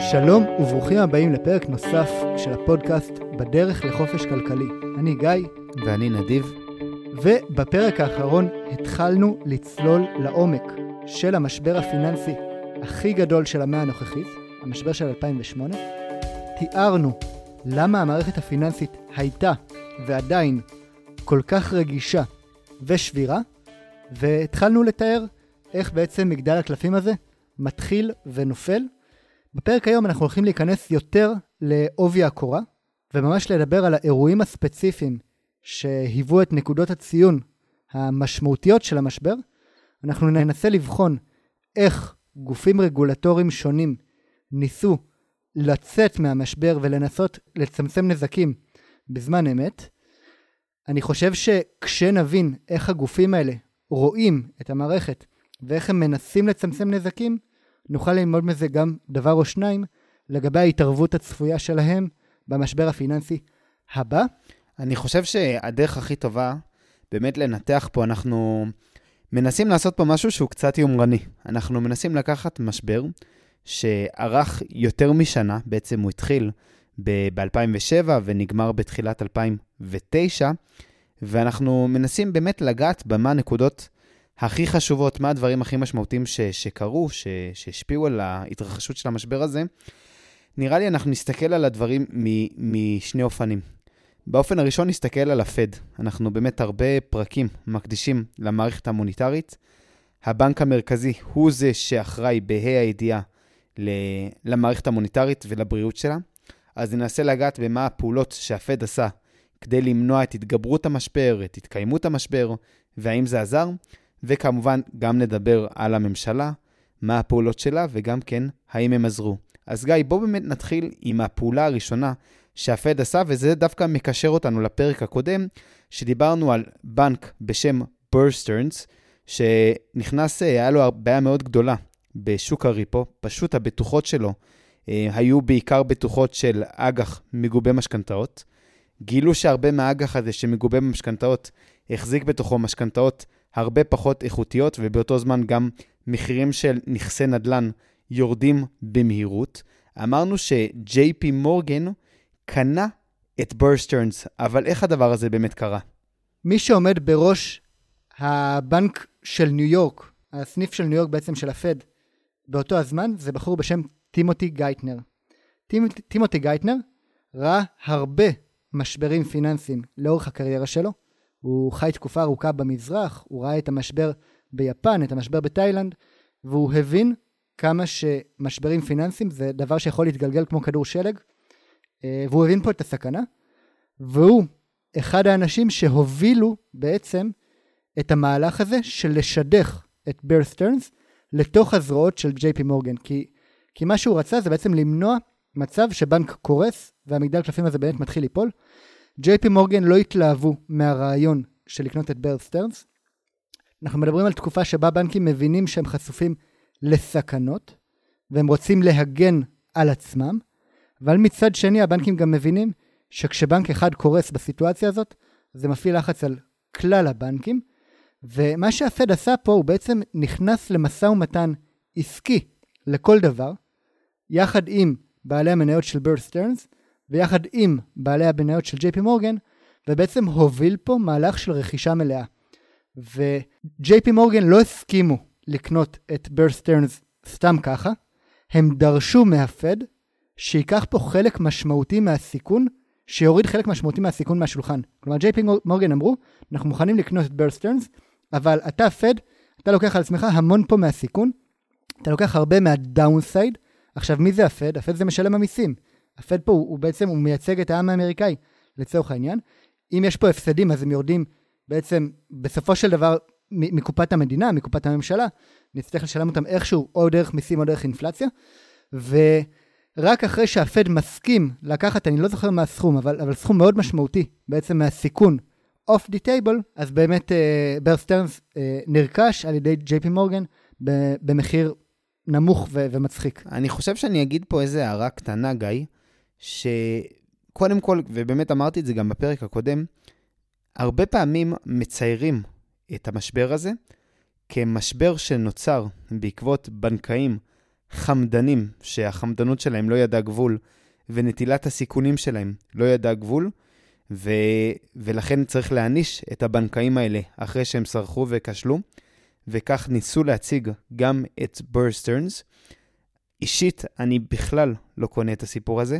שלום וברוכים הבאים לפרק נוסף של הפודקאסט בדרך לחופש כלכלי. אני גיא. ואני נדיב. ובפרק האחרון התחלנו לצלול לעומק של המשבר הפיננסי הכי גדול של המאה הנוכחית, המשבר של 2008. תיארנו למה המערכת הפיננסית הייתה ועדיין כל כך רגישה ושבירה, והתחלנו לתאר איך בעצם מגדל הקלפים הזה מתחיל ונופל. בפרק היום אנחנו הולכים להיכנס יותר לעובי הקורה, וממש לדבר על האירועים הספציפיים שהיוו את נקודות הציון המשמעותיות של המשבר. אנחנו ננסה לבחון איך גופים רגולטוריים שונים ניסו לצאת מהמשבר ולנסות לצמצם נזקים בזמן אמת. אני חושב שכשנבין איך הגופים האלה רואים את המערכת ואיך הם מנסים לצמצם נזקים, נוכל ללמוד מזה גם דבר או שניים לגבי ההתערבות הצפויה שלהם במשבר הפיננסי הבא. אני חושב שהדרך הכי טובה באמת לנתח פה, אנחנו מנסים לעשות פה משהו שהוא קצת יומרני. אנחנו מנסים לקחת משבר שארך יותר משנה, בעצם הוא התחיל ב-2007 ונגמר בתחילת 2009, ואנחנו מנסים באמת לגעת במה הנקודות הכי חשובות, מה הדברים הכי משמעותיים ש- שקרו, ש- שהשפיעו על ההתרחשות של המשבר הזה. נראה לי אנחנו נסתכל על הדברים מ- משני אופנים. באופן הראשון נסתכל על הפד. אנחנו באמת הרבה פרקים מקדישים למערכת המוניטרית. הבנק המרכזי הוא זה שאחראי בה"א הידיעה למערכת המוניטרית ולבריאות שלה. אז ננסה לגעת במה הפעולות שהפד עשה כדי למנוע את התגברות המשבר, את התקיימות המשבר, והאם זה עזר. וכמובן, גם נדבר על הממשלה, מה הפעולות שלה, וגם כן, האם הם עזרו. אז גיא, בואו באמת נתחיל עם הפעולה הראשונה שהפד עשה, וזה דווקא מקשר אותנו לפרק הקודם, שדיברנו על בנק בשם ברסטרנס, שנכנס, היה לו בעיה מאוד גדולה בשוק הריפו, פשוט הבטוחות שלו אה, היו בעיקר בטוחות של אג"ח מגובה משכנתאות. גילו שהרבה מהאג"ח הזה שמגובה במשכנתאות החזיק בתוכו משכנתאות הרבה פחות איכותיות, ובאותו זמן גם מחירים של נכסי נדל"ן יורדים במהירות. אמרנו ש-JP מורגן קנה את ברסטרנס, אבל איך הדבר הזה באמת קרה? מי שעומד בראש הבנק של ניו יורק, הסניף של ניו יורק בעצם של הפד, באותו הזמן, זה בחור בשם טימותי גייטנר. טימותי גייטנר ראה הרבה משברים פיננסיים לאורך הקריירה שלו. הוא חי תקופה ארוכה במזרח, הוא ראה את המשבר ביפן, את המשבר בתאילנד, והוא הבין כמה שמשברים פיננסיים זה דבר שיכול להתגלגל כמו כדור שלג, אה, והוא הבין פה את הסכנה, והוא אחד האנשים שהובילו בעצם את המהלך הזה של לשדך את בר סטרנס לתוך הזרועות של ג'יי פי מורגן, כי, כי מה שהוא רצה זה בעצם למנוע מצב שבנק קורס והמגדל קלפים הזה באמת מתחיל ליפול. ג'יי פי מורגן לא התלהבו מהרעיון של לקנות את בר סטרנס. אנחנו מדברים על תקופה שבה בנקים מבינים שהם חשופים לסכנות, והם רוצים להגן על עצמם, אבל מצד שני הבנקים גם מבינים שכשבנק אחד קורס בסיטואציה הזאת, זה מפעיל לחץ על כלל הבנקים, ומה שהפד עשה פה הוא בעצם נכנס למשא ומתן עסקי לכל דבר, יחד עם בעלי המניות של בר סטרנס, ויחד עם בעלי המניות של ג'יי פי מורגן, ובעצם הוביל פה מהלך של רכישה מלאה. וג'יי פי מורגן לא הסכימו לקנות את בר סטרנס סתם ככה, הם דרשו מהפד שייקח פה חלק משמעותי מהסיכון, שיוריד חלק משמעותי מהסיכון מהשולחן. כלומר, ג'יי פי מורגן אמרו, אנחנו מוכנים לקנות את בר סטרנס, אבל אתה פד, אתה לוקח על עצמך המון פה מהסיכון, אתה לוקח הרבה מה downside. עכשיו, מי זה הפד? הפד זה משלם המיסים. הפד פה הוא, הוא בעצם, הוא מייצג את העם האמריקאי, לצורך העניין. אם יש פה הפסדים, אז הם יורדים בעצם, בסופו של דבר, מקופת המדינה, מקופת הממשלה, נצטרך לשלם אותם איכשהו, או דרך מיסים או דרך אינפלציה. ורק אחרי שהפד מסכים לקחת, אני לא זוכר מה הסכום, אבל, אבל סכום מאוד משמעותי, בעצם מהסיכון off the table, אז באמת בר אה, סטרנס אה, נרכש על ידי ג'יי פי מורגן במחיר נמוך ו- ומצחיק. אני חושב שאני אגיד פה איזה הערה קטנה, גיא, שקודם כל, ובאמת אמרתי את זה גם בפרק הקודם, הרבה פעמים מציירים את המשבר הזה כמשבר שנוצר בעקבות בנקאים חמדנים, שהחמדנות שלהם לא ידעה גבול, ונטילת הסיכונים שלהם לא ידעה גבול, ו... ולכן צריך להעניש את הבנקאים האלה אחרי שהם סרחו וכשלו, וכך ניסו להציג גם את בר סטרנס. אישית, אני בכלל לא קונה את הסיפור הזה.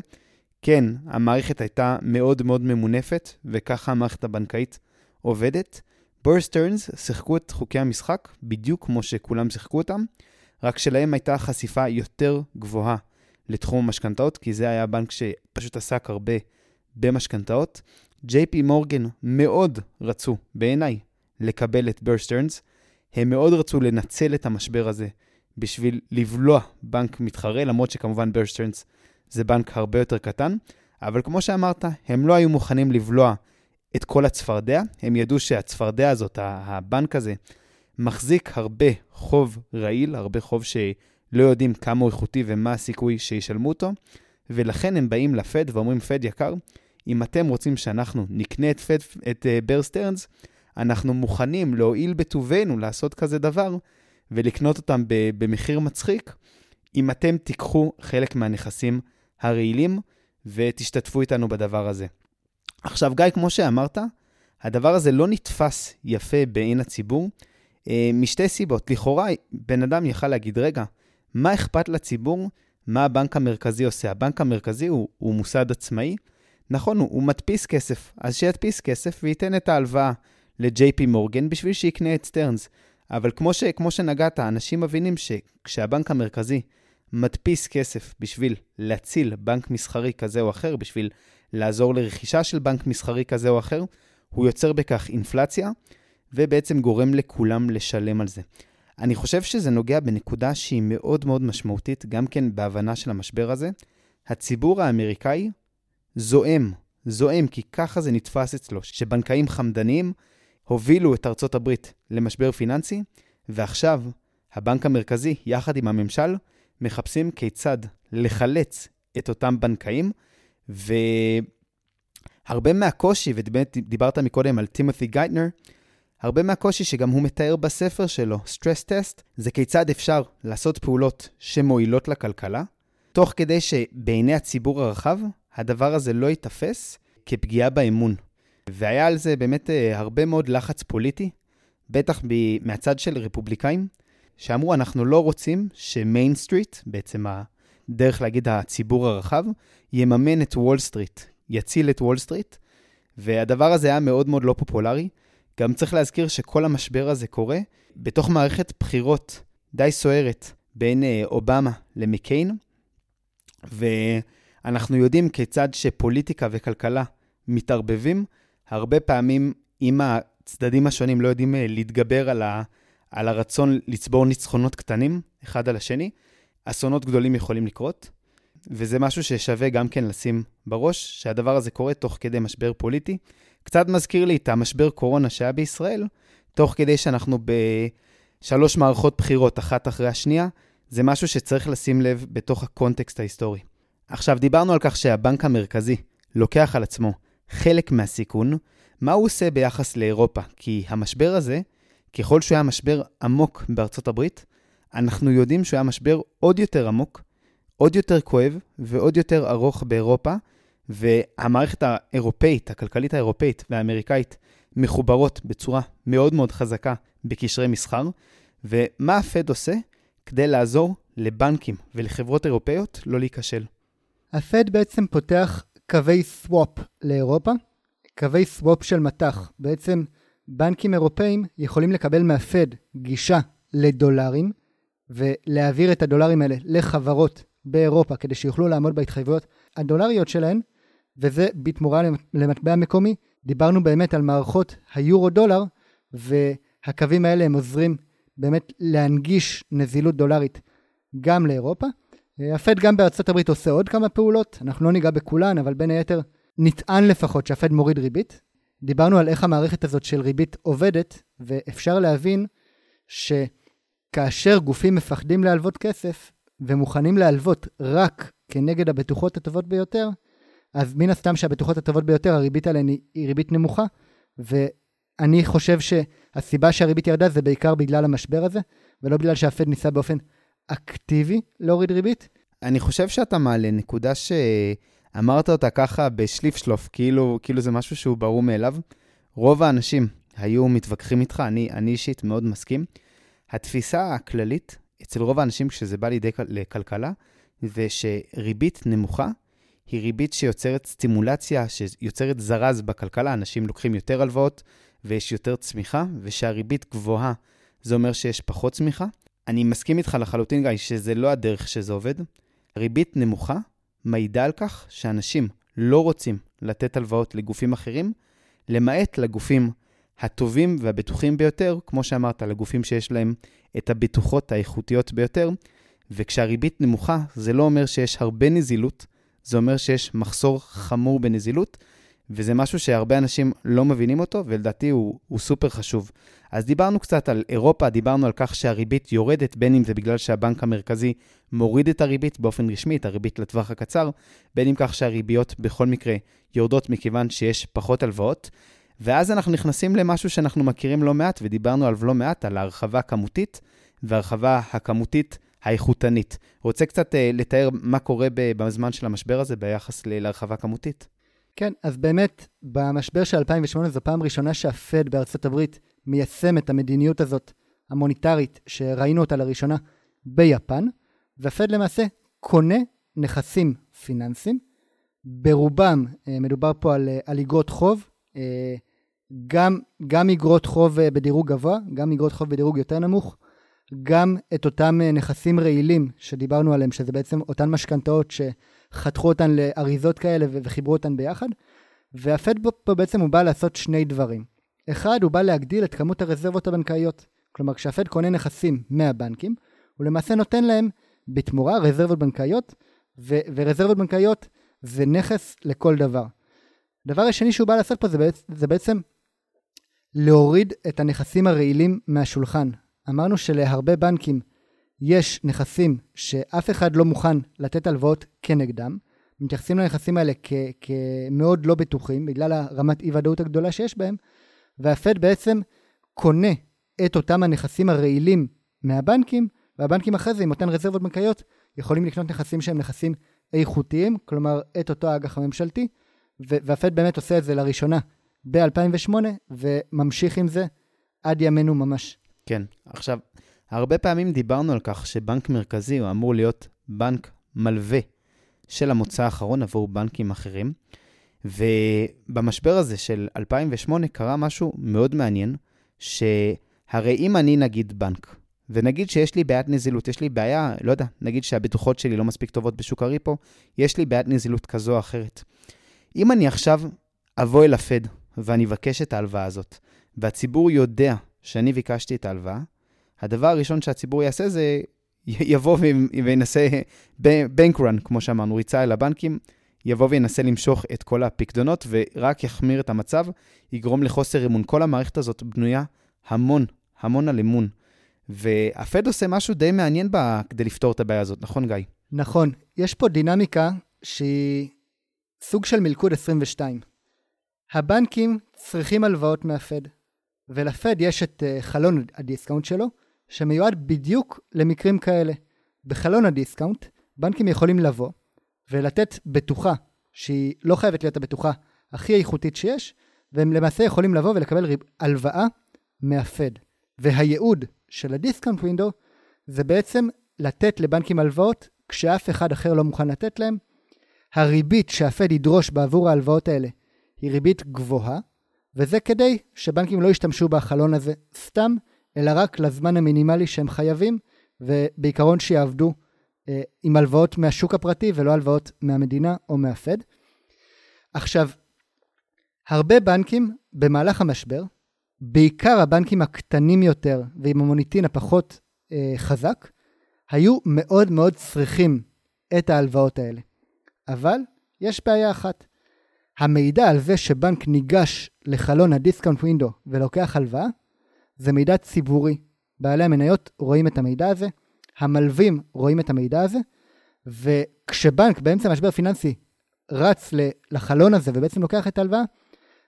כן, המערכת הייתה מאוד מאוד ממונפת, וככה המערכת הבנקאית עובדת. בר סטרנס שיחקו את חוקי המשחק בדיוק כמו שכולם שיחקו אותם, רק שלהם הייתה חשיפה יותר גבוהה לתחום המשכנתאות, כי זה היה בנק שפשוט עסק הרבה במשכנתאות. ג'יי פי מורגן מאוד רצו, בעיניי, לקבל את בר סטרנס. הם מאוד רצו לנצל את המשבר הזה בשביל לבלוע בנק מתחרה, למרות שכמובן בר סטרנס זה בנק הרבה יותר קטן, אבל כמו שאמרת, הם לא היו מוכנים לבלוע את כל הצפרדע, הם ידעו שהצפרדע הזאת, הבנק הזה, מחזיק הרבה חוב רעיל, הרבה חוב שלא יודעים כמה הוא איכותי ומה הסיכוי שישלמו אותו, ולכן הם באים לפד ואומרים, פד יקר, אם אתם רוצים שאנחנו נקנה את, פד, את uh, בר סטרנס, אנחנו מוכנים להועיל בטובנו לעשות כזה דבר ולקנות אותם במחיר מצחיק, אם אתם תיקחו חלק מהנכסים הרעילים ותשתתפו איתנו בדבר הזה. עכשיו, גיא, כמו שאמרת, הדבר הזה לא נתפס יפה בעין הציבור, אה, משתי סיבות. לכאורה, בן אדם יכל להגיד, רגע, מה אכפת לציבור? מה הבנק המרכזי עושה? הבנק המרכזי הוא, הוא מוסד עצמאי. נכון, הוא, הוא מדפיס כסף, אז שידפיס כסף וייתן את ההלוואה ל-JP מורגן בשביל שיקנה את סטרנס. אבל כמו, ש, כמו שנגעת, אנשים מבינים שכשהבנק המרכזי מדפיס כסף בשביל להציל בנק מסחרי כזה או אחר, בשביל לעזור לרכישה של בנק מסחרי כזה או אחר, הוא יוצר בכך אינפלציה, ובעצם גורם לכולם לשלם על זה. אני חושב שזה נוגע בנקודה שהיא מאוד מאוד משמעותית, גם כן בהבנה של המשבר הזה. הציבור האמריקאי זועם, זועם, כי ככה זה נתפס אצלו, שבנקאים חמדניים הובילו את ארצות הברית למשבר פיננסי, ועכשיו הבנק המרכזי, יחד עם הממשל, מחפשים כיצד לחלץ את אותם בנקאים, והרבה מהקושי, ובאמת דיברת מקודם על טימותי גייטנר, הרבה מהקושי שגם הוא מתאר בספר שלו, Stress Test, זה כיצד אפשר לעשות פעולות שמועילות לכלכלה, תוך כדי שבעיני הציבור הרחב, הדבר הזה לא ייתפס כפגיעה באמון. והיה על זה באמת אה, הרבה מאוד לחץ פוליטי, בטח מהצד של רפובליקאים, שאמרו, אנחנו לא רוצים ש Main Street, בעצם הדרך להגיד הציבור הרחב, יממן את וול סטריט, יציל את וול סטריט, והדבר הזה היה מאוד מאוד לא פופולרי. גם צריך להזכיר שכל המשבר הזה קורה בתוך מערכת בחירות די סוערת בין אה, אובמה למקיין, ואנחנו יודעים כיצד שפוליטיקה וכלכלה מתערבבים. הרבה פעמים, אם הצדדים השונים לא יודעים אה, להתגבר על, ה, על הרצון לצבור ניצחונות קטנים אחד על השני, אסונות גדולים יכולים לקרות, וזה משהו ששווה גם כן לשים בראש, שהדבר הזה קורה תוך כדי משבר פוליטי. קצת מזכיר לי את המשבר קורונה שהיה בישראל, תוך כדי שאנחנו בשלוש מערכות בחירות, אחת אחרי השנייה, זה משהו שצריך לשים לב בתוך הקונטקסט ההיסטורי. עכשיו, דיברנו על כך שהבנק המרכזי לוקח על עצמו חלק מהסיכון, מה הוא עושה ביחס לאירופה? כי המשבר הזה, ככל שהוא היה משבר עמוק בארצות הברית, אנחנו יודעים שהוא היה משבר עוד יותר עמוק, עוד יותר כואב ועוד יותר ארוך באירופה, והמערכת האירופאית, הכלכלית האירופאית והאמריקאית, מחוברות בצורה מאוד מאוד חזקה בקשרי מסחר. ומה הפד עושה כדי לעזור לבנקים ולחברות אירופאיות לא להיכשל? הפד בעצם פותח קווי סוואפ לאירופה, קווי סוואפ של מטח. בעצם בנקים אירופאים יכולים לקבל מהפד גישה לדולרים, ולהעביר את הדולרים האלה לחברות באירופה כדי שיוכלו לעמוד בהתחייבויות הדולריות שלהן, וזה בתמורה למטבע מקומי. דיברנו באמת על מערכות היורו-דולר, והקווים האלה הם עוזרים באמת להנגיש נזילות דולרית גם לאירופה. הפד גם בארצות הברית עושה עוד כמה פעולות, אנחנו לא ניגע בכולן, אבל בין היתר נטען לפחות שהפד מוריד ריבית. דיברנו על איך המערכת הזאת של ריבית עובדת, ואפשר להבין שכאשר גופים מפחדים להלוות כסף, ומוכנים להלוות רק כנגד הבטוחות הטובות ביותר, אז מן הסתם שהבטוחות הטובות ביותר, הריבית עליהן היא ריבית נמוכה, ואני חושב שהסיבה שהריבית ירדה זה בעיקר בגלל המשבר הזה, ולא בגלל שהפד ניסה באופן אקטיבי להוריד ריבית? אני חושב שאתה מעלה נקודה שאמרת אותה ככה בשליף שלוף, כאילו, כאילו זה משהו שהוא ברור מאליו. רוב האנשים היו מתווכחים איתך, אני, אני אישית מאוד מסכים. התפיסה הכללית אצל רוב האנשים כשזה בא לידי לכלכלה, זה שריבית נמוכה היא ריבית שיוצרת סטימולציה, שיוצרת זרז בכלכלה, אנשים לוקחים יותר הלוואות ויש יותר צמיחה, ושהריבית גבוהה זה אומר שיש פחות צמיחה. אני מסכים איתך לחלוטין, גיא, שזה לא הדרך שזה עובד. ריבית נמוכה מעידה על כך שאנשים לא רוצים לתת הלוואות לגופים אחרים, למעט לגופים הטובים והבטוחים ביותר, כמו שאמרת, לגופים שיש להם את הבטוחות האיכותיות ביותר, וכשהריבית נמוכה, זה לא אומר שיש הרבה נזילות, זה אומר שיש מחסור חמור בנזילות, וזה משהו שהרבה אנשים לא מבינים אותו, ולדעתי הוא, הוא סופר חשוב. אז דיברנו קצת על אירופה, דיברנו על כך שהריבית יורדת, בין אם זה בגלל שהבנק המרכזי מוריד את הריבית באופן רשמי, את הריבית לטווח הקצר, בין אם כך שהריביות בכל מקרה יורדות מכיוון שיש פחות הלוואות. ואז אנחנו נכנסים למשהו שאנחנו מכירים לא מעט, ודיברנו עליו לא מעט, על ההרחבה הכמותית וההרחבה הכמותית האיכותנית. רוצה קצת uh, לתאר מה קורה בזמן של המשבר הזה ביחס להרחבה כמותית? כן, אז באמת, במשבר של 2008 זו פעם ראשונה שהפד בארצות הברית מיישם את המדיניות הזאת, המוניטרית, שראינו אותה לראשונה ביפן, והפד למעשה קונה נכסים פיננסיים. ברובם אה, מדובר פה על, אה, על איגרות חוב, גם, גם איגרות חוב בדירוג גבוה, גם איגרות חוב בדירוג יותר נמוך, גם את אותם אה, נכסים רעילים שדיברנו עליהם, שזה בעצם אותן משכנתאות שחתכו אותן לאריזות כאלה וחיברו אותן ביחד. והפד פה בעצם הוא בא לעשות שני דברים. אחד, הוא בא להגדיל את כמות הרזרבות הבנקאיות. כלומר, כשהפד קונה נכסים מהבנקים, הוא למעשה נותן להם בתמורה רזרבות בנקאיות, ו- ורזרבות בנקאיות זה נכס לכל דבר. הדבר השני שהוא בא לעשות פה זה, בעצ- זה בעצם להוריד את הנכסים הרעילים מהשולחן. אמרנו שלהרבה בנקים יש נכסים שאף אחד לא מוכן לתת הלוואות כנגדם. מתייחסים לנכסים האלה כ- כמאוד לא בטוחים, בגלל הרמת אי-ודאות הגדולה שיש בהם, והפד בעצם קונה את אותם הנכסים הרעילים מהבנקים, והבנקים אחרי זה, עם אותן רזרבות בנקאיות, יכולים לקנות נכסים שהם נכסים איכותיים, כלומר את אותו האג"ח הממשלתי, והפד באמת עושה את זה לראשונה ב-2008, וממשיך עם זה עד ימינו ממש. כן. עכשיו, הרבה פעמים דיברנו על כך שבנק מרכזי הוא אמור להיות בנק מלווה של המוצא האחרון עבור בנקים אחרים, ובמשבר הזה של 2008 קרה משהו מאוד מעניין, שהרי אם אני נגיד בנק, ונגיד שיש לי בעיית נזילות, יש לי בעיה, לא יודע, נגיד שהבטוחות שלי לא מספיק טובות בשוק הריפו, יש לי בעיית נזילות כזו או אחרת. אם אני עכשיו אבוא אל הפד ואני אבקש את ההלוואה הזאת, והציבור יודע שאני ביקשתי את ההלוואה, הדבר הראשון שהציבור יעשה זה יבוא וינסה bank run, כמו שאמרנו, ריצה אל הבנקים, יבוא וינסה למשוך את כל הפקדונות ורק יחמיר את המצב, יגרום לחוסר אמון. כל המערכת הזאת בנויה המון, המון על אמון. והפד עושה משהו די מעניין בה כדי לפתור את הבעיה הזאת, נכון גיא? נכון. יש פה דינמיקה שהיא סוג של מלכוד 22. הבנקים צריכים הלוואות מהפד. ולפד יש את אה, חלון ה discount שלו, שמיועד בדיוק למקרים כאלה. בחלון ה discount, בנקים יכולים לבוא ולתת בטוחה, שהיא לא חייבת להיות הבטוחה הכי איכותית שיש, והם למעשה יכולים לבוא ולקבל. הלוואה מהפד. והייעוד של ה discount window זה בעצם לתת לבנקים הלוואות כשאף אחד אחר לא מוכן לתת להם. הריבית שהפד ידרוש בעבור ההלוואות האלה היא ריבית גבוהה, וזה כדי שבנקים לא ישתמשו בחלון הזה סתם, אלא רק לזמן המינימלי שהם חייבים, ובעיקרון שיעבדו אה, עם הלוואות מהשוק הפרטי ולא הלוואות מהמדינה או מהפד. עכשיו, הרבה בנקים במהלך המשבר, בעיקר הבנקים הקטנים יותר ועם המוניטין הפחות אה, חזק, היו מאוד מאוד צריכים את ההלוואות האלה. אבל יש בעיה אחת, המידע על זה שבנק ניגש לחלון ה discount window ולוקח הלוואה, זה מידע ציבורי. בעלי המניות רואים את המידע הזה, המלווים רואים את המידע הזה, וכשבנק באמצע משבר פיננסי רץ לחלון הזה ובעצם לוקח את ההלוואה,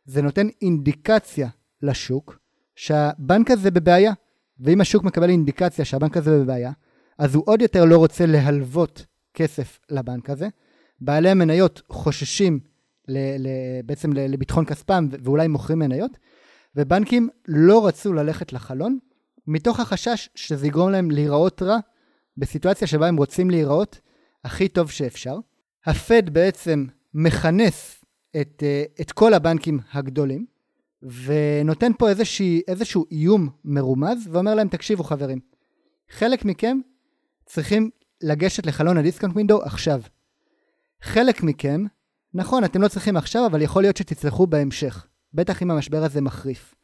זה נותן אינדיקציה לשוק שהבנק הזה בבעיה. ואם השוק מקבל אינדיקציה שהבנק הזה בבעיה, אז הוא עוד יותר לא רוצה להלוות כסף לבנק הזה. בעלי המניות חוששים ל- ל- בעצם לביטחון כספם ואולי מוכרים מניות, ובנקים לא רצו ללכת לחלון, מתוך החשש שזה יגרום להם להיראות רע בסיטואציה שבה הם רוצים להיראות הכי טוב שאפשר. הפד בעצם מכנס את, אה, את כל הבנקים הגדולים, ונותן פה איזושהי, איזשהו איום מרומז, ואומר להם, תקשיבו חברים, חלק מכם צריכים לגשת לחלון ה discount window עכשיו. חלק מכם, נכון, אתם לא צריכים עכשיו, אבל יכול להיות שתצטרכו בהמשך. בטח אם המשבר הזה מחריף.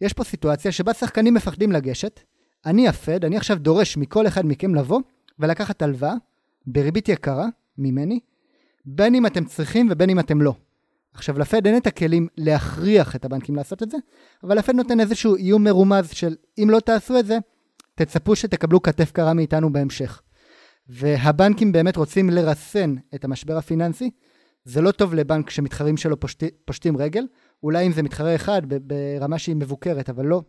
יש פה סיטואציה שבה שחקנים מפחדים לגשת, אני הפד, אני עכשיו דורש מכל אחד מכם לבוא ולקחת הלוואה בריבית יקרה ממני, בין אם אתם צריכים ובין אם אתם לא. עכשיו, לפד אין את הכלים להכריח את הבנקים לעשות את זה, אבל לפד נותן איזשהו איום מרומז של אם לא תעשו את זה, תצפו שתקבלו כתף קרה מאיתנו בהמשך. והבנקים באמת רוצים לרסן את המשבר הפיננסי. זה לא טוב לבנק שמתחרים שלו פושט, פושטים רגל, אולי אם זה מתחרה אחד ברמה שהיא מבוקרת, אבל לא,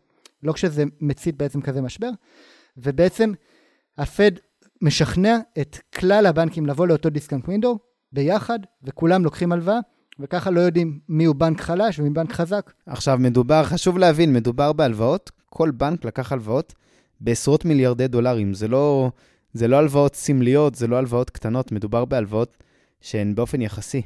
לא כשזה מצית בעצם כזה משבר. ובעצם הפד משכנע את כלל הבנקים לבוא לאותו דיסקאנט ווינדו ביחד, וכולם לוקחים הלוואה, וככה לא יודעים מי הוא בנק חלש ומי בנק חזק. עכשיו, מדובר, חשוב להבין, מדובר בהלוואות, כל בנק לקח הלוואות בעשרות מיליארדי דולרים. זה לא, זה לא הלוואות סמליות, זה לא הלוואות קטנות, מדובר בהלוואות שהן באופן יחסי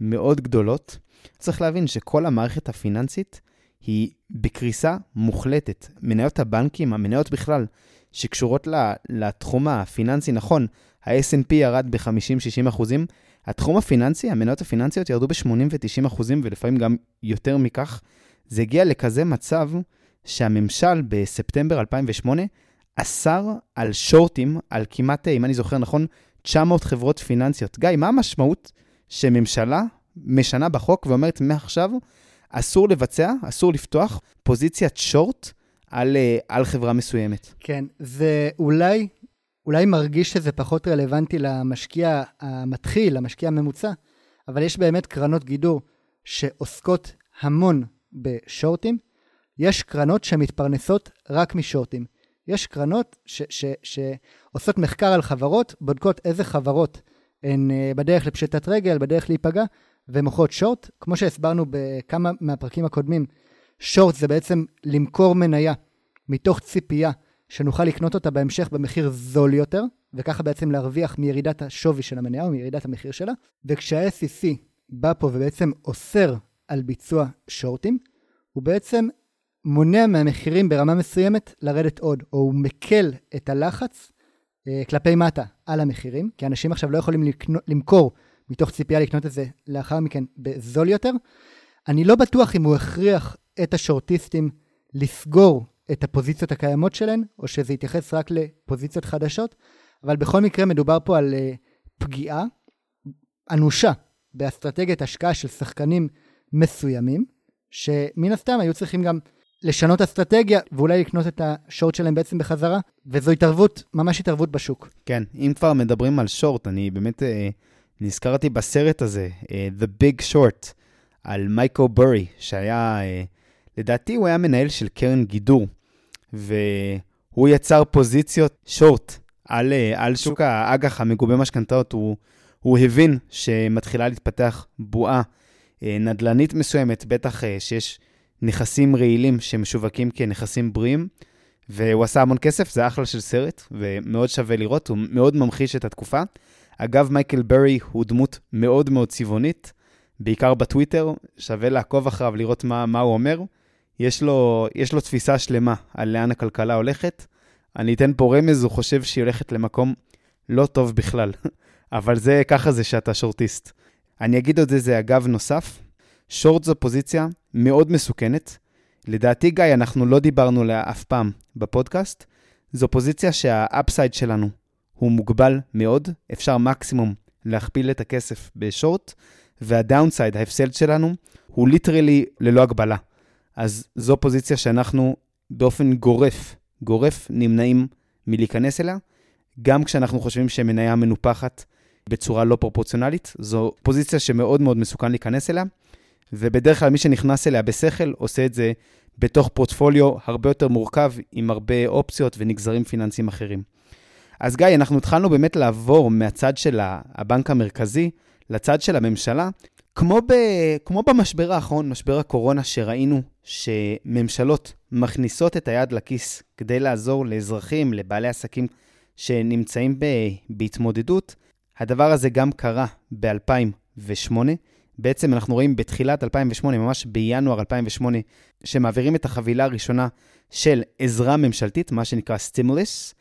מאוד גדולות. צריך להבין שכל המערכת הפיננסית היא בקריסה מוחלטת. מניות הבנקים, המניות בכלל, שקשורות לתחום הפיננסי, נכון, ה-S&P ירד ב-50-60 אחוזים, התחום הפיננסי, המניות הפיננסיות ירדו ב-80 ו-90 אחוזים, ולפעמים גם יותר מכך. זה הגיע לכזה מצב שהממשל בספטמבר 2008 אסר על שורטים, על כמעט, אם אני זוכר נכון, 900 חברות פיננסיות. גיא, מה המשמעות שממשלה משנה בחוק ואומרת מעכשיו, אסור לבצע, אסור לפתוח פוזיציית שורט על, אה, על חברה מסוימת? כן, זה אולי, אולי מרגיש שזה פחות רלוונטי למשקיע המתחיל, למשקיע הממוצע, אבל יש באמת קרנות גידור שעוסקות המון בשורטים. יש קרנות שמתפרנסות רק משורטים. יש קרנות ש, ש, שעושות מחקר על חברות, בודקות איזה חברות הן אה, בדרך לפשיטת רגל, בדרך להיפגע, ומוכרות שורט. כמו שהסברנו בכמה מהפרקים הקודמים, שורט זה בעצם למכור מניה מתוך ציפייה שנוכל לקנות אותה בהמשך במחיר זול יותר, וככה בעצם להרוויח מירידת השווי של המניה או מירידת המחיר שלה. וכשה-SEC בא פה ובעצם אוסר על ביצוע שורטים, הוא בעצם מונע מהמחירים ברמה מסוימת לרדת עוד, או הוא מקל את הלחץ אה, כלפי מטה על המחירים, כי אנשים עכשיו לא יכולים לקנות, למכור מתוך ציפייה לקנות את זה לאחר מכן בזול יותר. אני לא בטוח אם הוא הכריח את השורטיסטים לסגור את הפוזיציות הקיימות שלהן, או שזה יתייחס רק לפוזיציות חדשות, אבל בכל מקרה מדובר פה על uh, פגיעה אנושה באסטרטגיית השקעה של שחקנים מסוימים, שמן הסתם היו צריכים גם לשנות אסטרטגיה ואולי לקנות את השורט שלהם בעצם בחזרה, וזו התערבות, ממש התערבות בשוק. כן, אם כבר מדברים על שורט, אני באמת אה, נזכרתי בסרט הזה, אה, The Big Short, על מייקו בורי, שהיה, אה, לדעתי הוא היה מנהל של קרן גידור, והוא יצר פוזיציות שורט על, אה, על שוק האג"ח המגובה משכנתאות. הוא, הוא הבין שמתחילה להתפתח בועה נדל"נית מסוימת, בטח שיש... נכסים רעילים שמשווקים כנכסים בריאים, והוא עשה המון כסף, זה אחלה של סרט, ומאוד שווה לראות, הוא מאוד ממחיש את התקופה. אגב, מייקל ברי הוא דמות מאוד מאוד צבעונית, בעיקר בטוויטר, שווה לעקוב אחריו, לראות מה, מה הוא אומר. יש לו, יש לו תפיסה שלמה על לאן הכלכלה הולכת. אני אתן פה רמז, הוא חושב שהיא הולכת למקום לא טוב בכלל, אבל זה, ככה זה שאתה שורטיסט. אני אגיד עוד איזה אגב נוסף, שורט זו פוזיציה מאוד מסוכנת. לדעתי, גיא, אנחנו לא דיברנו עליה אף פעם בפודקאסט. זו פוזיציה שה upside שלנו הוא מוגבל מאוד, אפשר מקסימום להכפיל את הכסף בשורט, וה downside, ההפסד שלנו, הוא literally ללא הגבלה. אז זו פוזיציה שאנחנו באופן גורף, גורף, נמנעים מלהיכנס אליה, גם כשאנחנו חושבים שמניה מנופחת בצורה לא פרופורציונלית. זו פוזיציה שמאוד מאוד מסוכן להיכנס אליה. ובדרך כלל מי שנכנס אליה בשכל עושה את זה בתוך פורטפוליו הרבה יותר מורכב, עם הרבה אופציות ונגזרים פיננסיים אחרים. אז גיא, אנחנו התחלנו באמת לעבור מהצד של הבנק המרכזי לצד של הממשלה. כמו, ב, כמו במשבר האחרון, משבר הקורונה, שראינו שממשלות מכניסות את היד לכיס כדי לעזור לאזרחים, לבעלי עסקים שנמצאים ב, בהתמודדות, הדבר הזה גם קרה ב-2008. בעצם אנחנו רואים בתחילת 2008, ממש בינואר 2008, שמעבירים את החבילה הראשונה של עזרה ממשלתית, מה שנקרא סטימולס,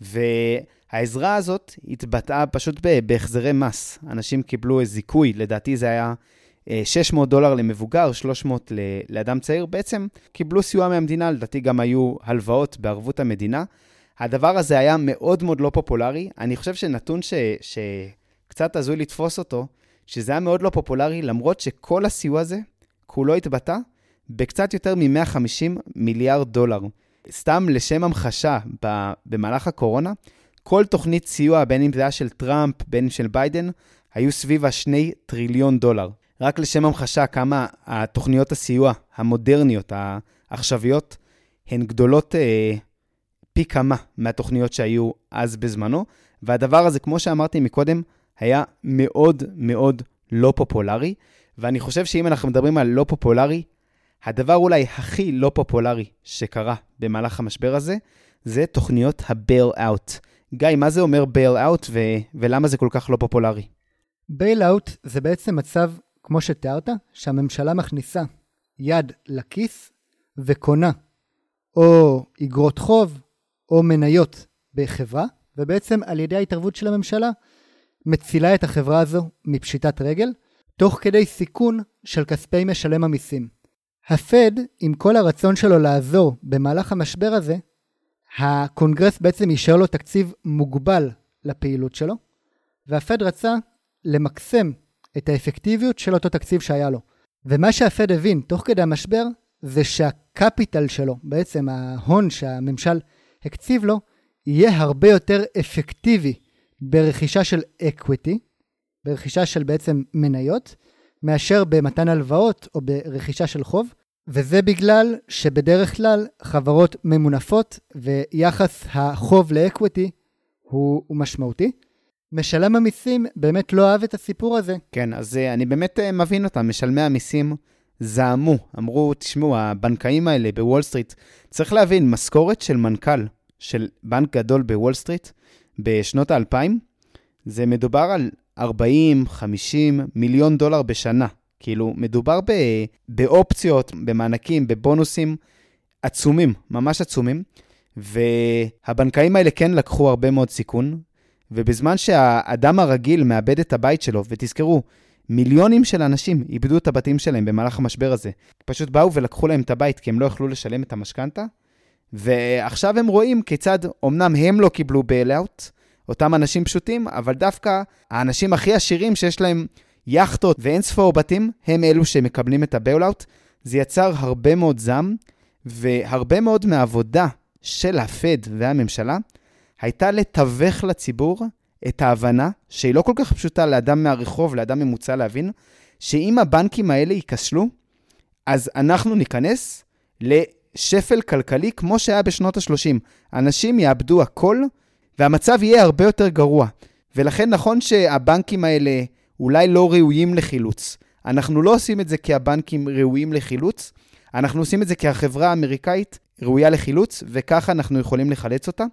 והעזרה הזאת התבטאה פשוט בהחזרי מס. אנשים קיבלו זיכוי, לדעתי זה היה 600 אה, דולר למבוגר, 300 לאדם צעיר, בעצם קיבלו סיוע מהמדינה, לדעתי גם היו הלוואות בערבות המדינה. הדבר הזה היה מאוד מאוד לא פופולרי. אני חושב שנתון ש, שקצת הזוי לתפוס אותו, שזה היה מאוד לא פופולרי, למרות שכל הסיוע הזה, כולו התבטא בקצת יותר מ-150 מיליארד דולר. סתם לשם המחשה, במהלך הקורונה, כל תוכנית סיוע, בין אם זה היה של טראמפ, בין אם של ביידן, היו סביב ה-2 טריליון דולר. רק לשם המחשה כמה התוכניות הסיוע המודרניות, העכשוויות, הן גדולות אה, פי כמה מהתוכניות שהיו אז בזמנו, והדבר הזה, כמו שאמרתי מקודם, היה מאוד מאוד לא פופולרי, ואני חושב שאם אנחנו מדברים על לא פופולרי, הדבר אולי הכי לא פופולרי שקרה במהלך המשבר הזה, זה תוכניות ה-Bail-out. גיא, מה זה אומר Bail-out ו- ולמה זה כל כך לא פופולרי? Bail-out זה בעצם מצב, כמו שתיארת, שהממשלה מכניסה יד לכיס וקונה או אגרות חוב או מניות בחברה, ובעצם על ידי ההתערבות של הממשלה מצילה את החברה הזו מפשיטת רגל, תוך כדי סיכון של כספי משלם המיסים. הפד, עם כל הרצון שלו לעזור במהלך המשבר הזה, הקונגרס בעצם אישר לו תקציב מוגבל לפעילות שלו, והפד רצה למקסם את האפקטיביות של אותו תקציב שהיה לו. ומה שהפד הבין תוך כדי המשבר, זה שה capital שלו, בעצם ההון שהממשל הקציב לו, יהיה הרבה יותר אפקטיבי ברכישה של equity, ברכישה של בעצם מניות, מאשר במתן הלוואות או ברכישה של חוב, וזה בגלל שבדרך כלל חברות ממונפות ויחס החוב ל equity הוא, משמעותי. משלם המיסים באמת לא אהב את הסיפור הזה. כן, אז אה, אני באמת אה, מבין אותם. משלמי המיסים זעמו, אמרו, תשמעו, הבנקאים האלה בוול סטריט, צריך להבין, משכורת של מנכ"ל של בנק גדול בוול סטריט בשנות האלפיים, זה מדובר על 40, 50 מיליון דולר בשנה. כאילו, מדובר ב, באופציות, במענקים, בבונוסים עצומים, ממש עצומים, והבנקאים האלה כן לקחו הרבה מאוד סיכון, ובזמן שהאדם הרגיל מאבד את הבית שלו, ותזכרו, מיליונים של אנשים איבדו את הבתים שלהם במהלך המשבר הזה. פשוט באו ולקחו להם את הבית כי הם לא יכלו לשלם את המשכנתה, ועכשיו הם רואים כיצד אמנם הם לא קיבלו bailout, אותם אנשים פשוטים, אבל דווקא האנשים הכי עשירים שיש להם יאכטות ואין ספור בתים, הם אלו שמקבלים את ה bailout. זה יצר הרבה מאוד זעם, והרבה מאוד מהעבודה של הפד והממשלה הייתה לתווך לציבור את ההבנה, שהיא לא כל כך פשוטה לאדם מהרחוב, לאדם ממוצע להבין, שאם הבנקים האלה ייכשלו, אז אנחנו ניכנס לשפל כלכלי כמו שהיה בשנות ה-30. אנשים יאבדו הכל, והמצב יהיה הרבה יותר גרוע. ולכן נכון שהבנקים האלה אולי לא ראויים לחילוץ. אנחנו לא עושים את זה כי הבנקים ראויים לחילוץ, אנחנו עושים את זה כי החברה האמריקאית ראויה לחילוץ, וככה אנחנו יכולים לחלץ אותה.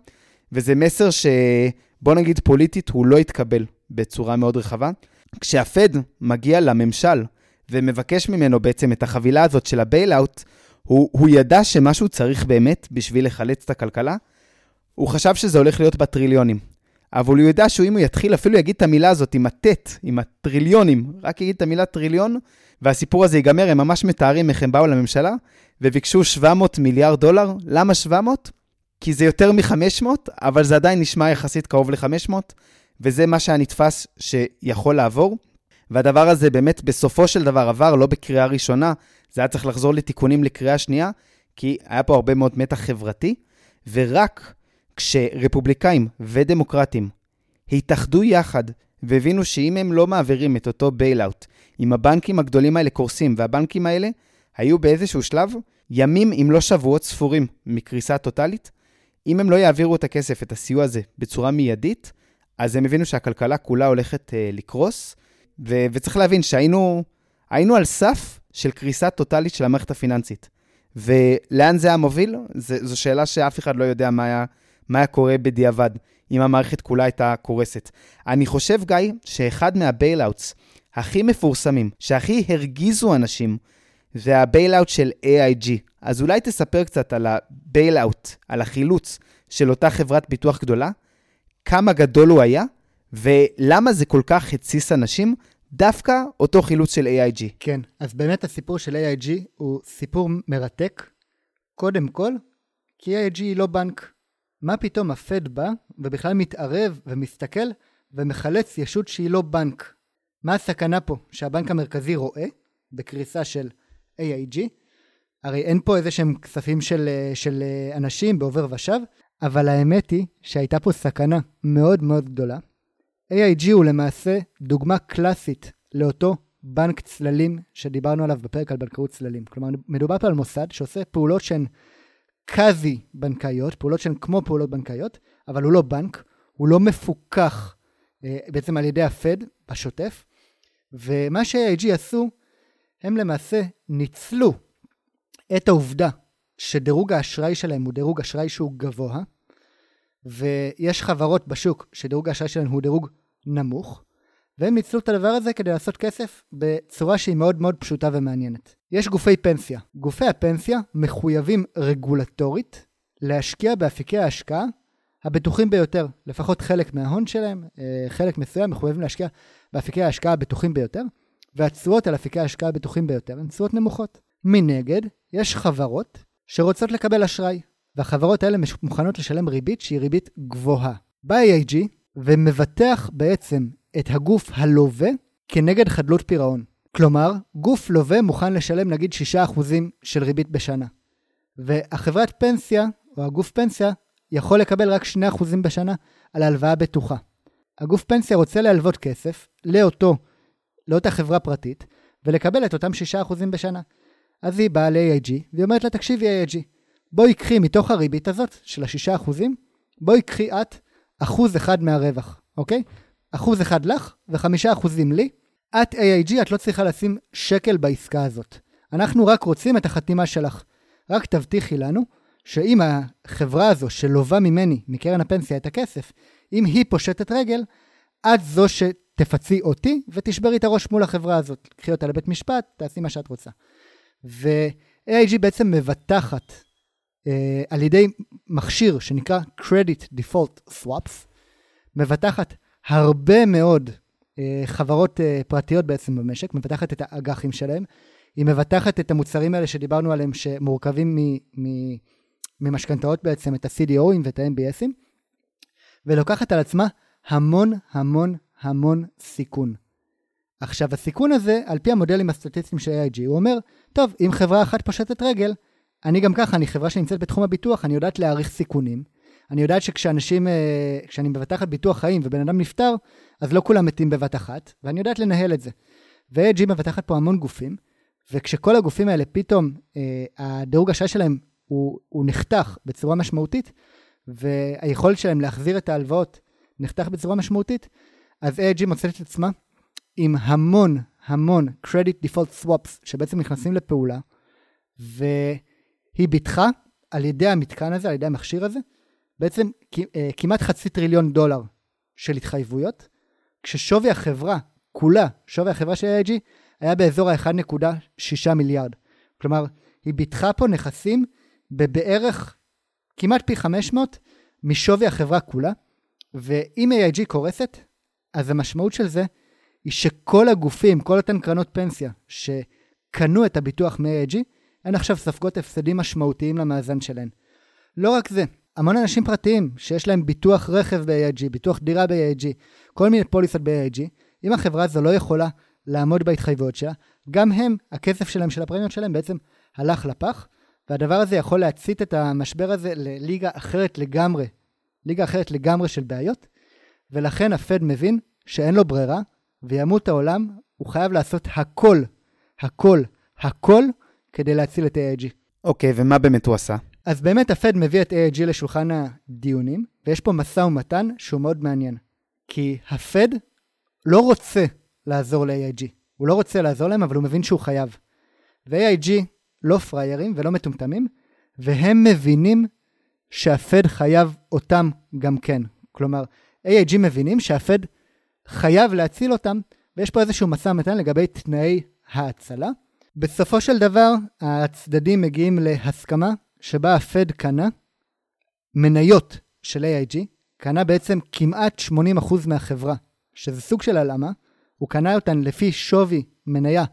וזה מסר שבוא נגיד פוליטית הוא לא יתקבל בצורה מאוד רחבה. כשהפד מגיע לממשל ומבקש ממנו בעצם את החבילה הזאת של ה bailout, הוא, הוא ידע שמשהו צריך באמת בשביל לחלץ את הכלכלה. הוא חשב שזה הולך להיות בטריליונים. אבל הוא יודע שאם הוא יתחיל, אפילו יגיד את המילה הזאת עם הטט, עם הטריליונים, רק יגיד את המילה טריליון, והסיפור הזה ייגמר, הם ממש מתארים איך הם באו לממשלה, וביקשו 700 מיליארד דולר. למה 700? כי זה יותר מ-500, אבל זה עדיין נשמע יחסית קרוב ל-500, וזה מה שהיה נתפס שיכול לעבור. והדבר הזה באמת בסופו של דבר עבר, לא בקריאה ראשונה, זה היה צריך לחזור לתיקונים לקריאה שנייה, כי היה פה הרבה מאוד מתח חברתי, ורק כשרפובליקאים ודמוקרטים התאחדו יחד והבינו שאם הם לא מעבירים את אותו bailout, אם הבנקים הגדולים האלה קורסים, והבנקים האלה היו באיזשהו שלב ימים, אם לא שבועות ספורים, מקריסה טוטאלית, אם הם לא יעבירו את הכסף, את הסיוע הזה, בצורה מיידית, אז הם הבינו שהכלכלה כולה הולכת אה, לקרוס, ו- וצריך להבין שהיינו היינו על סף של קריסה טוטאלית של המערכת הפיננסית. ולאן זה היה מוביל? זו שאלה שאף אחד לא יודע מה היה, מה היה קורה בדיעבד, אם המערכת כולה הייתה קורסת. אני חושב, גיא, שאחד מה bailouts הכי מפורסמים, שהכי הרגיזו אנשים, זה ה bailout של AIG. אז אולי תספר קצת על ה bailout, על החילוץ של אותה חברת ביטוח גדולה, כמה גדול הוא היה, ולמה זה כל כך התסיס אנשים, דווקא אותו חילוץ של AIG. כן, אז באמת הסיפור של AIG הוא סיפור מרתק. קודם כל, כי AIG היא לא בנק. מה פתאום הפד בא ובכלל מתערב ומסתכל ומחלץ ישות שהיא לא בנק? מה הסכנה פה שהבנק המרכזי רואה בקריסה של AIG? הרי אין פה איזה שהם כספים של, של אנשים בעובר ושב, אבל האמת היא שהייתה פה סכנה מאוד מאוד גדולה. AIG הוא למעשה דוגמה קלאסית לאותו בנק צללים שדיברנו עליו בפרק על בנקאות צללים. כלומר, מדובר פה על מוסד שעושה פעולות שהן קווי בנקאיות, פעולות שהן כמו פעולות בנקאיות, אבל הוא לא בנק, הוא לא מפוקח אה, בעצם על ידי הפד בשוטף, ומה ש-AIG עשו, הם למעשה ניצלו את העובדה שדירוג האשראי שלהם הוא דירוג אשראי שהוא גבוה, ויש חברות בשוק שדירוג האשראי שלהן הוא דירוג נמוך, והם ניצלו את הדבר הזה כדי לעשות כסף בצורה שהיא מאוד מאוד פשוטה ומעניינת. יש גופי פנסיה. גופי הפנסיה מחויבים רגולטורית להשקיע באפיקי ההשקעה הבטוחים ביותר. לפחות חלק מההון שלהם, אה, חלק מסוים מחויבים להשקיע באפיקי ההשקעה הבטוחים ביותר, והתשואות על אפיקי ההשקעה הבטוחים ביותר הן תשואות נמוכות. מנגד, יש חברות שרוצות לקבל אשראי, והחברות האלה מוכנות לשלם ריבית שהיא ריבית גבוהה. בא AIG ומבטח בעצם את הגוף הלווה כנגד חדלות פירעון. כלומר, גוף לווה מוכן לשלם נגיד 6% של ריבית בשנה. והחברת פנסיה, או הגוף פנסיה, יכול לקבל רק 2% בשנה על הלוואה בטוחה. הגוף פנסיה רוצה להלוות כסף לאותו, לאותה חברה פרטית, ולקבל את אותם 6% בשנה. אז היא באה ל-AIG, והיא אומרת לה, תקשיבי AIG, בואי קחי מתוך הריבית הזאת של ה-6%, בואי קחי את אחוז אחד מהרווח, אוקיי? אחוז אחד לך וחמישה אחוזים לי. את AIG, את לא צריכה לשים שקל בעסקה הזאת. אנחנו רק רוצים את החתימה שלך. רק תבטיחי לנו שאם החברה הזו שלובה ממני, מקרן הפנסיה, את הכסף, אם היא פושטת רגל, את זו שתפצי אותי ותשברי את הראש מול החברה הזאת. קחי אותה לבית משפט, תעשי מה שאת רוצה. ו-AIG בעצם מבטחת אה, על ידי מכשיר שנקרא Credit Default Swaps, מבטחת הרבה מאוד אה, חברות אה, פרטיות בעצם במשק, מבטחת את האג"חים שלהם, היא מבטחת את המוצרים האלה שדיברנו עליהם שמורכבים ממשכנתאות בעצם, את ה-CDOים ואת ה-MBSים, ולוקחת על עצמה המון המון המון סיכון. עכשיו הסיכון הזה, על פי המודלים הסטטיסטיים של AIG, הוא אומר, טוב, אם חברה אחת פושטת רגל, אני גם ככה, אני חברה שנמצאת בתחום הביטוח, אני יודעת להעריך סיכונים. אני יודעת שכשאנשים, אה, כשאני מבטחת ביטוח חיים ובן אדם נפטר, אז לא כולם מתים בבת אחת, ואני יודעת לנהל את זה. ו-AG מבטחת פה המון גופים, וכשכל הגופים האלה פתאום, אה, הדירוג השעה שלהם הוא, הוא נחתך בצורה משמעותית, והיכולת שלהם להחזיר את ההלוואות נחתך בצורה משמעותית, אז AIG מוצאת את עצמה עם המון המון Credit Default Swaps שבעצם נכנסים לפעולה, והיא ביטחה על ידי המתקן הזה, על ידי המכשיר הזה, בעצם אה, כמעט חצי טריליון דולר של התחייבויות, כששווי החברה כולה, שווי החברה של AIG, היה באזור ה-1.6 מיליארד. כלומר, היא ביטחה פה נכסים בבערך כמעט פי 500 משווי החברה כולה, ואם AIG קורסת, אז המשמעות של זה היא שכל הגופים, כל אותן קרנות פנסיה שקנו את הביטוח מ-AIG, הן עכשיו ספגות הפסדים משמעותיים למאזן שלהן. לא רק זה, המון אנשים פרטיים שיש להם ביטוח רכב ב-AIG, ביטוח דירה ב-AIG, כל מיני פוליסות ב-AIG, אם החברה הזו לא יכולה לעמוד בהתחייבויות שלה, גם הם, הכסף שלהם, של הפרמיות שלהם, בעצם הלך לפח, והדבר הזה יכול להצית את המשבר הזה לליגה אחרת לגמרי, ליגה אחרת לגמרי של בעיות, ולכן הפד מבין שאין לו ברירה, וימות העולם, הוא חייב לעשות הכל, הכל, הכל, כדי להציל את AIG. אוקיי, okay, ומה באמת הוא עשה? אז באמת הפד מביא את AIG לשולחן הדיונים, ויש פה משא ומתן שהוא מאוד מעניין. כי הפד לא רוצה לעזור ל-AIG. הוא לא רוצה לעזור להם, אבל הוא מבין שהוא חייב. ו-AIG לא פריירים ולא מטומטמים, והם מבינים שהפד חייב אותם גם כן. כלומר, AIG מבינים שהפד חייב להציל אותם, ויש פה איזשהו משא ומתן לגבי תנאי ההצלה. בסופו של דבר, הצדדים מגיעים להסכמה שבה הפד קנה מניות של AIG, קנה בעצם כמעט 80% מהחברה, שזה סוג של הלאמה, הוא קנה אותן לפי שווי מניה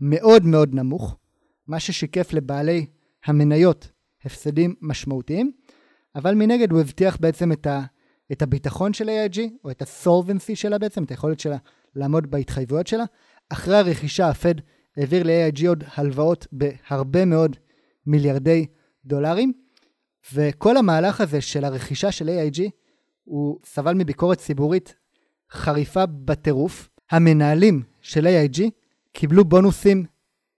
מאוד מאוד נמוך, מה ששיקף לבעלי המניות הפסדים משמעותיים, אבל מנגד הוא הבטיח בעצם את, ה, את הביטחון של AIG, או את הסולבנסי שלה בעצם, את היכולת שלה לעמוד בהתחייבויות שלה. אחרי הרכישה, הפד העביר ל-AIG עוד הלוואות בהרבה מאוד מיליארדי דולרים, וכל המהלך הזה של הרכישה של AIG, הוא סבל מביקורת ציבורית חריפה בטירוף. המנהלים של AIG קיבלו בונוסים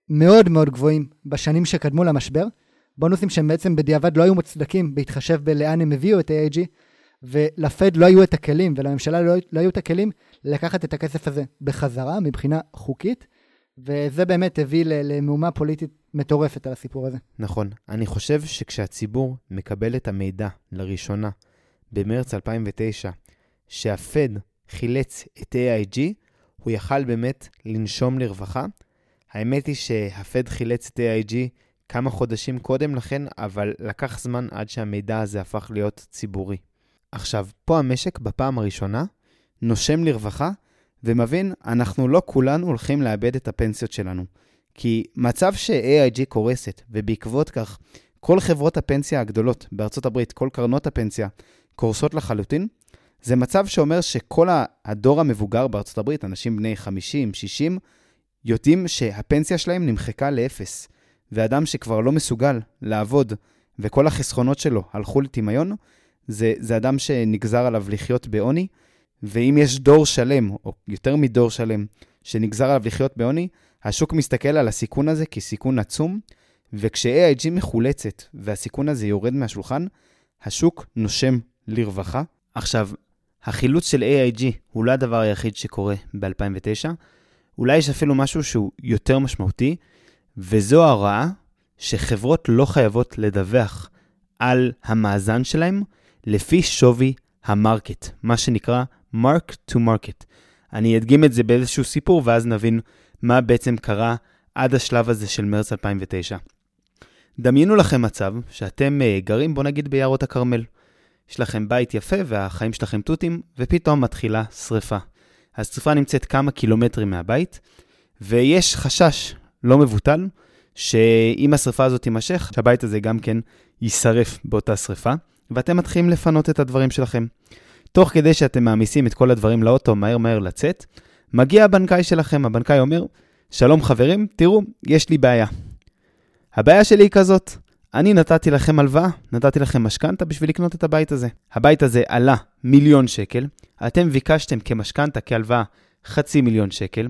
מאוד מאוד גבוהים בשנים שקדמו למשבר, בונוסים שהם בעצם בדיעבד לא היו מוצדקים בהתחשב בלאן הם הביאו את AIG, ולפד לא היו את הכלים ולממשלה לא, לא היו את הכלים לקחת את הכסף הזה בחזרה מבחינה חוקית, וזה באמת הביא למהומה פוליטית מטורפת על הסיפור הזה. נכון. אני חושב שכשהציבור מקבל את המידע לראשונה במרץ 2009, שהפד חילץ את AIG, הוא יכל באמת לנשום לרווחה. האמת היא שהפד חילץ את AIG כמה חודשים קודם לכן, אבל לקח זמן עד שהמידע הזה הפך להיות ציבורי. עכשיו, פה המשק בפעם הראשונה נושם לרווחה ומבין, אנחנו לא כולנו הולכים לאבד את הפנסיות שלנו. כי מצב ש-AIG קורסת, ובעקבות כך כל חברות הפנסיה הגדולות בארצות הברית, כל קרנות הפנסיה, קורסות לחלוטין, זה מצב שאומר שכל הדור המבוגר בארצות הברית, אנשים בני 50, 60, יודעים שהפנסיה שלהם נמחקה לאפס. ואדם שכבר לא מסוגל לעבוד, וכל החסכונות שלו הלכו לטמיון, זה, זה אדם שנגזר עליו לחיות בעוני, ואם יש דור שלם, או יותר מדור שלם, שנגזר עליו לחיות בעוני, השוק מסתכל על הסיכון הזה כסיכון עצום, וכש-AIG מחולצת והסיכון הזה יורד מהשולחן, השוק נושם לרווחה. עכשיו, החילוץ של AIG הוא לא הדבר היחיד שקורה ב-2009, אולי יש אפילו משהו שהוא יותר משמעותי, וזו ההוראה שחברות לא חייבות לדווח על המאזן שלהם לפי שווי המרקט, מה שנקרא mark to market. אני אדגים את זה באיזשהו סיפור ואז נבין מה בעצם קרה עד השלב הזה של מרץ 2009. דמיינו לכם מצב שאתם uh, גרים, בוא נגיד, ביערות הכרמל. יש לכם בית יפה והחיים שלכם תותים, ופתאום מתחילה שריפה. השרפה נמצאת כמה קילומטרים מהבית, ויש חשש לא מבוטל שאם השרפה הזאת תימשך, שהבית הזה גם כן יישרף באותה שרפה, ואתם מתחילים לפנות את הדברים שלכם. תוך כדי שאתם מעמיסים את כל הדברים לאוטו מהר מהר לצאת, מגיע הבנקאי שלכם, הבנקאי אומר, שלום חברים, תראו, יש לי בעיה. הבעיה שלי היא כזאת, אני נתתי לכם הלוואה, נתתי לכם משכנתה בשביל לקנות את הבית הזה. הבית הזה עלה מיליון שקל, אתם ביקשתם כמשכנתה, כהלוואה, חצי מיליון שקל,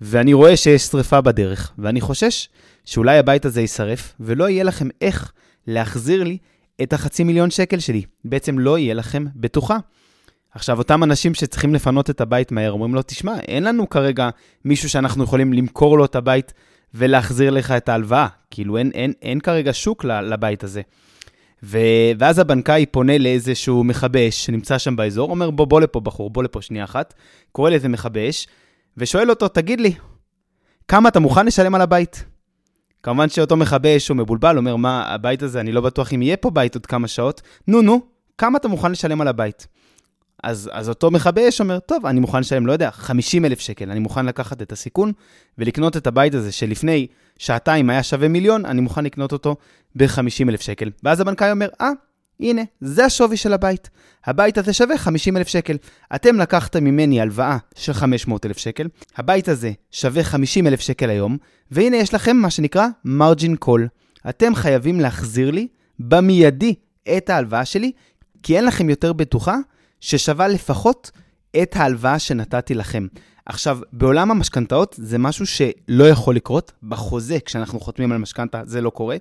ואני רואה שיש שריפה בדרך, ואני חושש שאולי הבית הזה יישרף, ולא יהיה לכם איך להחזיר לי את החצי מיליון שקל שלי. בעצם לא יהיה לכם בטוחה. עכשיו, אותם אנשים שצריכים לפנות את הבית מהר, אומרים לו, תשמע, אין לנו כרגע מישהו שאנחנו יכולים למכור לו את הבית ולהחזיר לך את ההלוואה. כאילו, אין, אין, אין כרגע שוק לבית הזה. ו... ואז הבנקאי פונה לאיזשהו מכבי אש שנמצא שם באזור, אומר, בוא, בוא לפה, בחור, בוא לפה שנייה אחת, קורא לאיזה מכבי אש, ושואל אותו, תגיד לי, כמה אתה מוכן לשלם על הבית? כמובן שאותו מכבי אש הוא מבולבל, אומר, מה, הבית הזה, אני לא בטוח אם יהיה פה בית עוד כמה שעות. נו, נו, כמה אתה מוכן לשלם על הבית? אז, אז אותו מכבי אש אומר, טוב, אני מוכן לשלם, לא יודע, 50 אלף שקל, אני מוכן לקחת את הסיכון ולקנות את הבית הזה שלפני שעתיים היה שווה מיליון, אני מוכן לקנות אותו ב-50 אלף שקל. ואז הבנקאי אומר, אה, הנה, זה השווי של הבית. הבית הזה שווה 50 אלף שקל. אתם לקחתם ממני הלוואה של 500 אלף שקל, הבית הזה שווה 50 אלף שקל היום, והנה יש לכם מה שנקרא margin call. אתם חייבים להחזיר לי במיידי את ההלוואה שלי, כי אין לכם יותר בטוחה ששווה לפחות את ההלוואה שנתתי לכם. עכשיו, בעולם המשכנתאות זה משהו שלא יכול לקרות. בחוזה, כשאנחנו חותמים על משכנתה, זה לא קורה.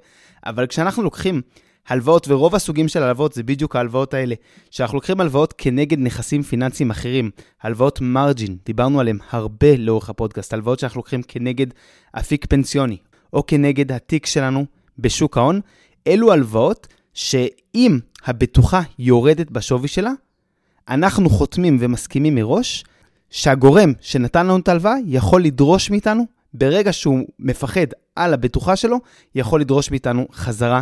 אבל כשאנחנו לוקחים הלוואות, ורוב הסוגים של הלוואות זה בדיוק ההלוואות האלה. שאנחנו לוקחים הלוואות כנגד נכסים פיננסיים אחרים, הלוואות מרג'ין, דיברנו עליהן הרבה לאורך הפודקאסט, הלוואות שאנחנו לוקחים כנגד אפיק פנסיוני, או כנגד התיק שלנו בשוק ההון, אלו הלוואות שאם הבטוחה יורדת בשווי שלה, אנחנו חותמים ומסכימים מראש שהגורם שנתן לנו את ההלוואה יכול לדרוש מאיתנו, ברגע שהוא מפחד על הבטוחה שלו, יכול לדרוש מאיתנו חזרה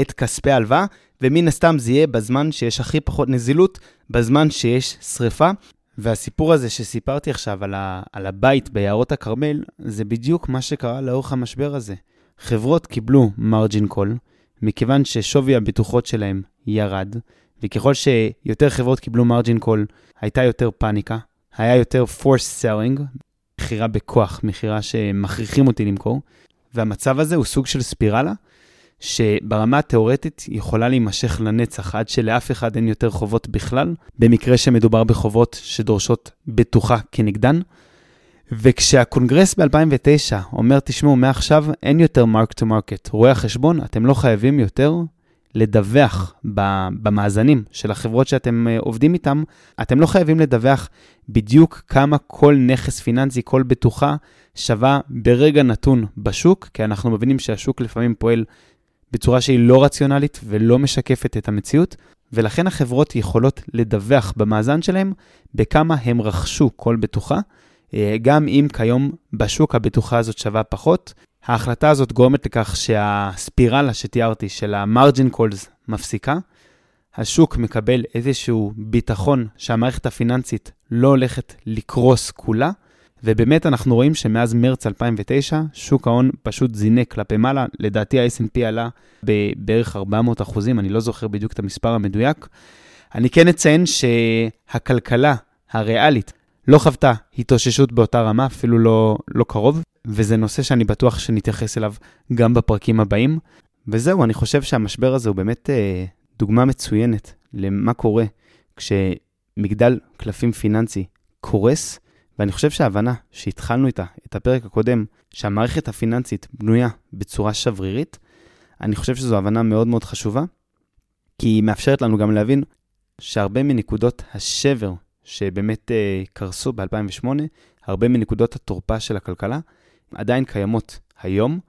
את כספי ההלוואה, ומן הסתם זה יהיה בזמן שיש הכי פחות נזילות, בזמן שיש שריפה. והסיפור הזה שסיפרתי עכשיו על, ה, על הבית ביערות הכרמל, זה בדיוק מה שקרה לאורך המשבר הזה. חברות קיבלו מרג'ין קול, מכיוון ששווי הבטוחות שלהם ירד, וככל שיותר חברות קיבלו מרג'ין קול, הייתה יותר פאניקה, היה יותר force selling, מכירה בכוח, מכירה שמכריחים אותי למכור, והמצב הזה הוא סוג של ספירלה, שברמה התיאורטית יכולה להימשך לנצח, עד שלאף אחד אין יותר חובות בכלל, במקרה שמדובר בחובות שדורשות בטוחה כנגדן. וכשהקונגרס ב-2009 אומר, תשמעו, מעכשיו אין יותר mark to market, רואי החשבון, אתם לא חייבים יותר לדווח במאזנים של החברות שאתם אה, עובדים איתם, אתם לא חייבים לדווח בדיוק כמה כל נכס פיננסי, כל בטוחה, שווה ברגע נתון בשוק, כי אנחנו מבינים שהשוק לפעמים פועל בצורה שהיא לא רציונלית ולא משקפת את המציאות, ולכן החברות יכולות לדווח במאזן שלהם בכמה הם רכשו כל בטוחה, אה, גם אם כיום בשוק הבטוחה הזאת שווה פחות. ההחלטה הזאת גורמת לכך שהספירלה שתיארתי של ה-margin calls מפסיקה, השוק מקבל איזשהו ביטחון שהמערכת הפיננסית לא הולכת לקרוס כולה, ובאמת אנחנו רואים שמאז מרץ 2009, שוק ההון פשוט זינק כלפי מעלה. לדעתי ה-S&P עלה בערך 400 אחוזים, אני לא זוכר בדיוק את המספר המדויק. אני כן אציין שהכלכלה הריאלית לא חוותה התאוששות באותה רמה, אפילו לא, לא קרוב, וזה נושא שאני בטוח שנתייחס אליו גם בפרקים הבאים. וזהו, אני חושב שהמשבר הזה הוא באמת אה, דוגמה מצוינת למה קורה כשמגדל קלפים פיננסי קורס, ואני חושב שההבנה שהתחלנו איתה, את הפרק הקודם, שהמערכת הפיננסית בנויה בצורה שברירית, אני חושב שזו הבנה מאוד מאוד חשובה, כי היא מאפשרת לנו גם להבין שהרבה מנקודות השבר שבאמת uh, קרסו ב-2008, הרבה מנקודות התורפה של הכלכלה עדיין קיימות היום.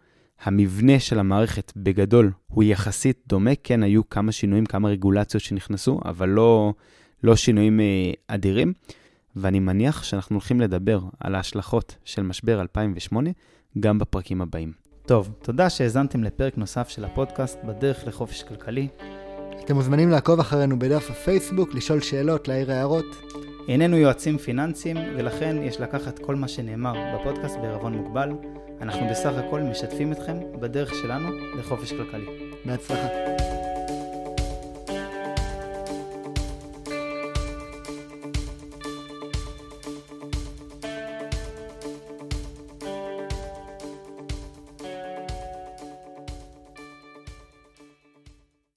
המבנה של המערכת בגדול הוא יחסית דומה, כן היו כמה שינויים, כמה רגולציות שנכנסו, אבל לא, לא שינויים uh, אדירים. ואני מניח שאנחנו הולכים לדבר על ההשלכות של משבר 2008 גם בפרקים הבאים. טוב, תודה שהאזנתם לפרק נוסף של הפודקאסט בדרך לחופש כלכלי. אתם מוזמנים לעקוב אחרינו בדף הפייסבוק, לשאול שאלות, להעיר הערות. איננו יועצים פיננסיים, ולכן יש לקחת כל מה שנאמר בפודקאסט בערבון מוגבל. אנחנו בסך הכל משתפים אתכם בדרך שלנו לחופש כלכלי. בהצלחה.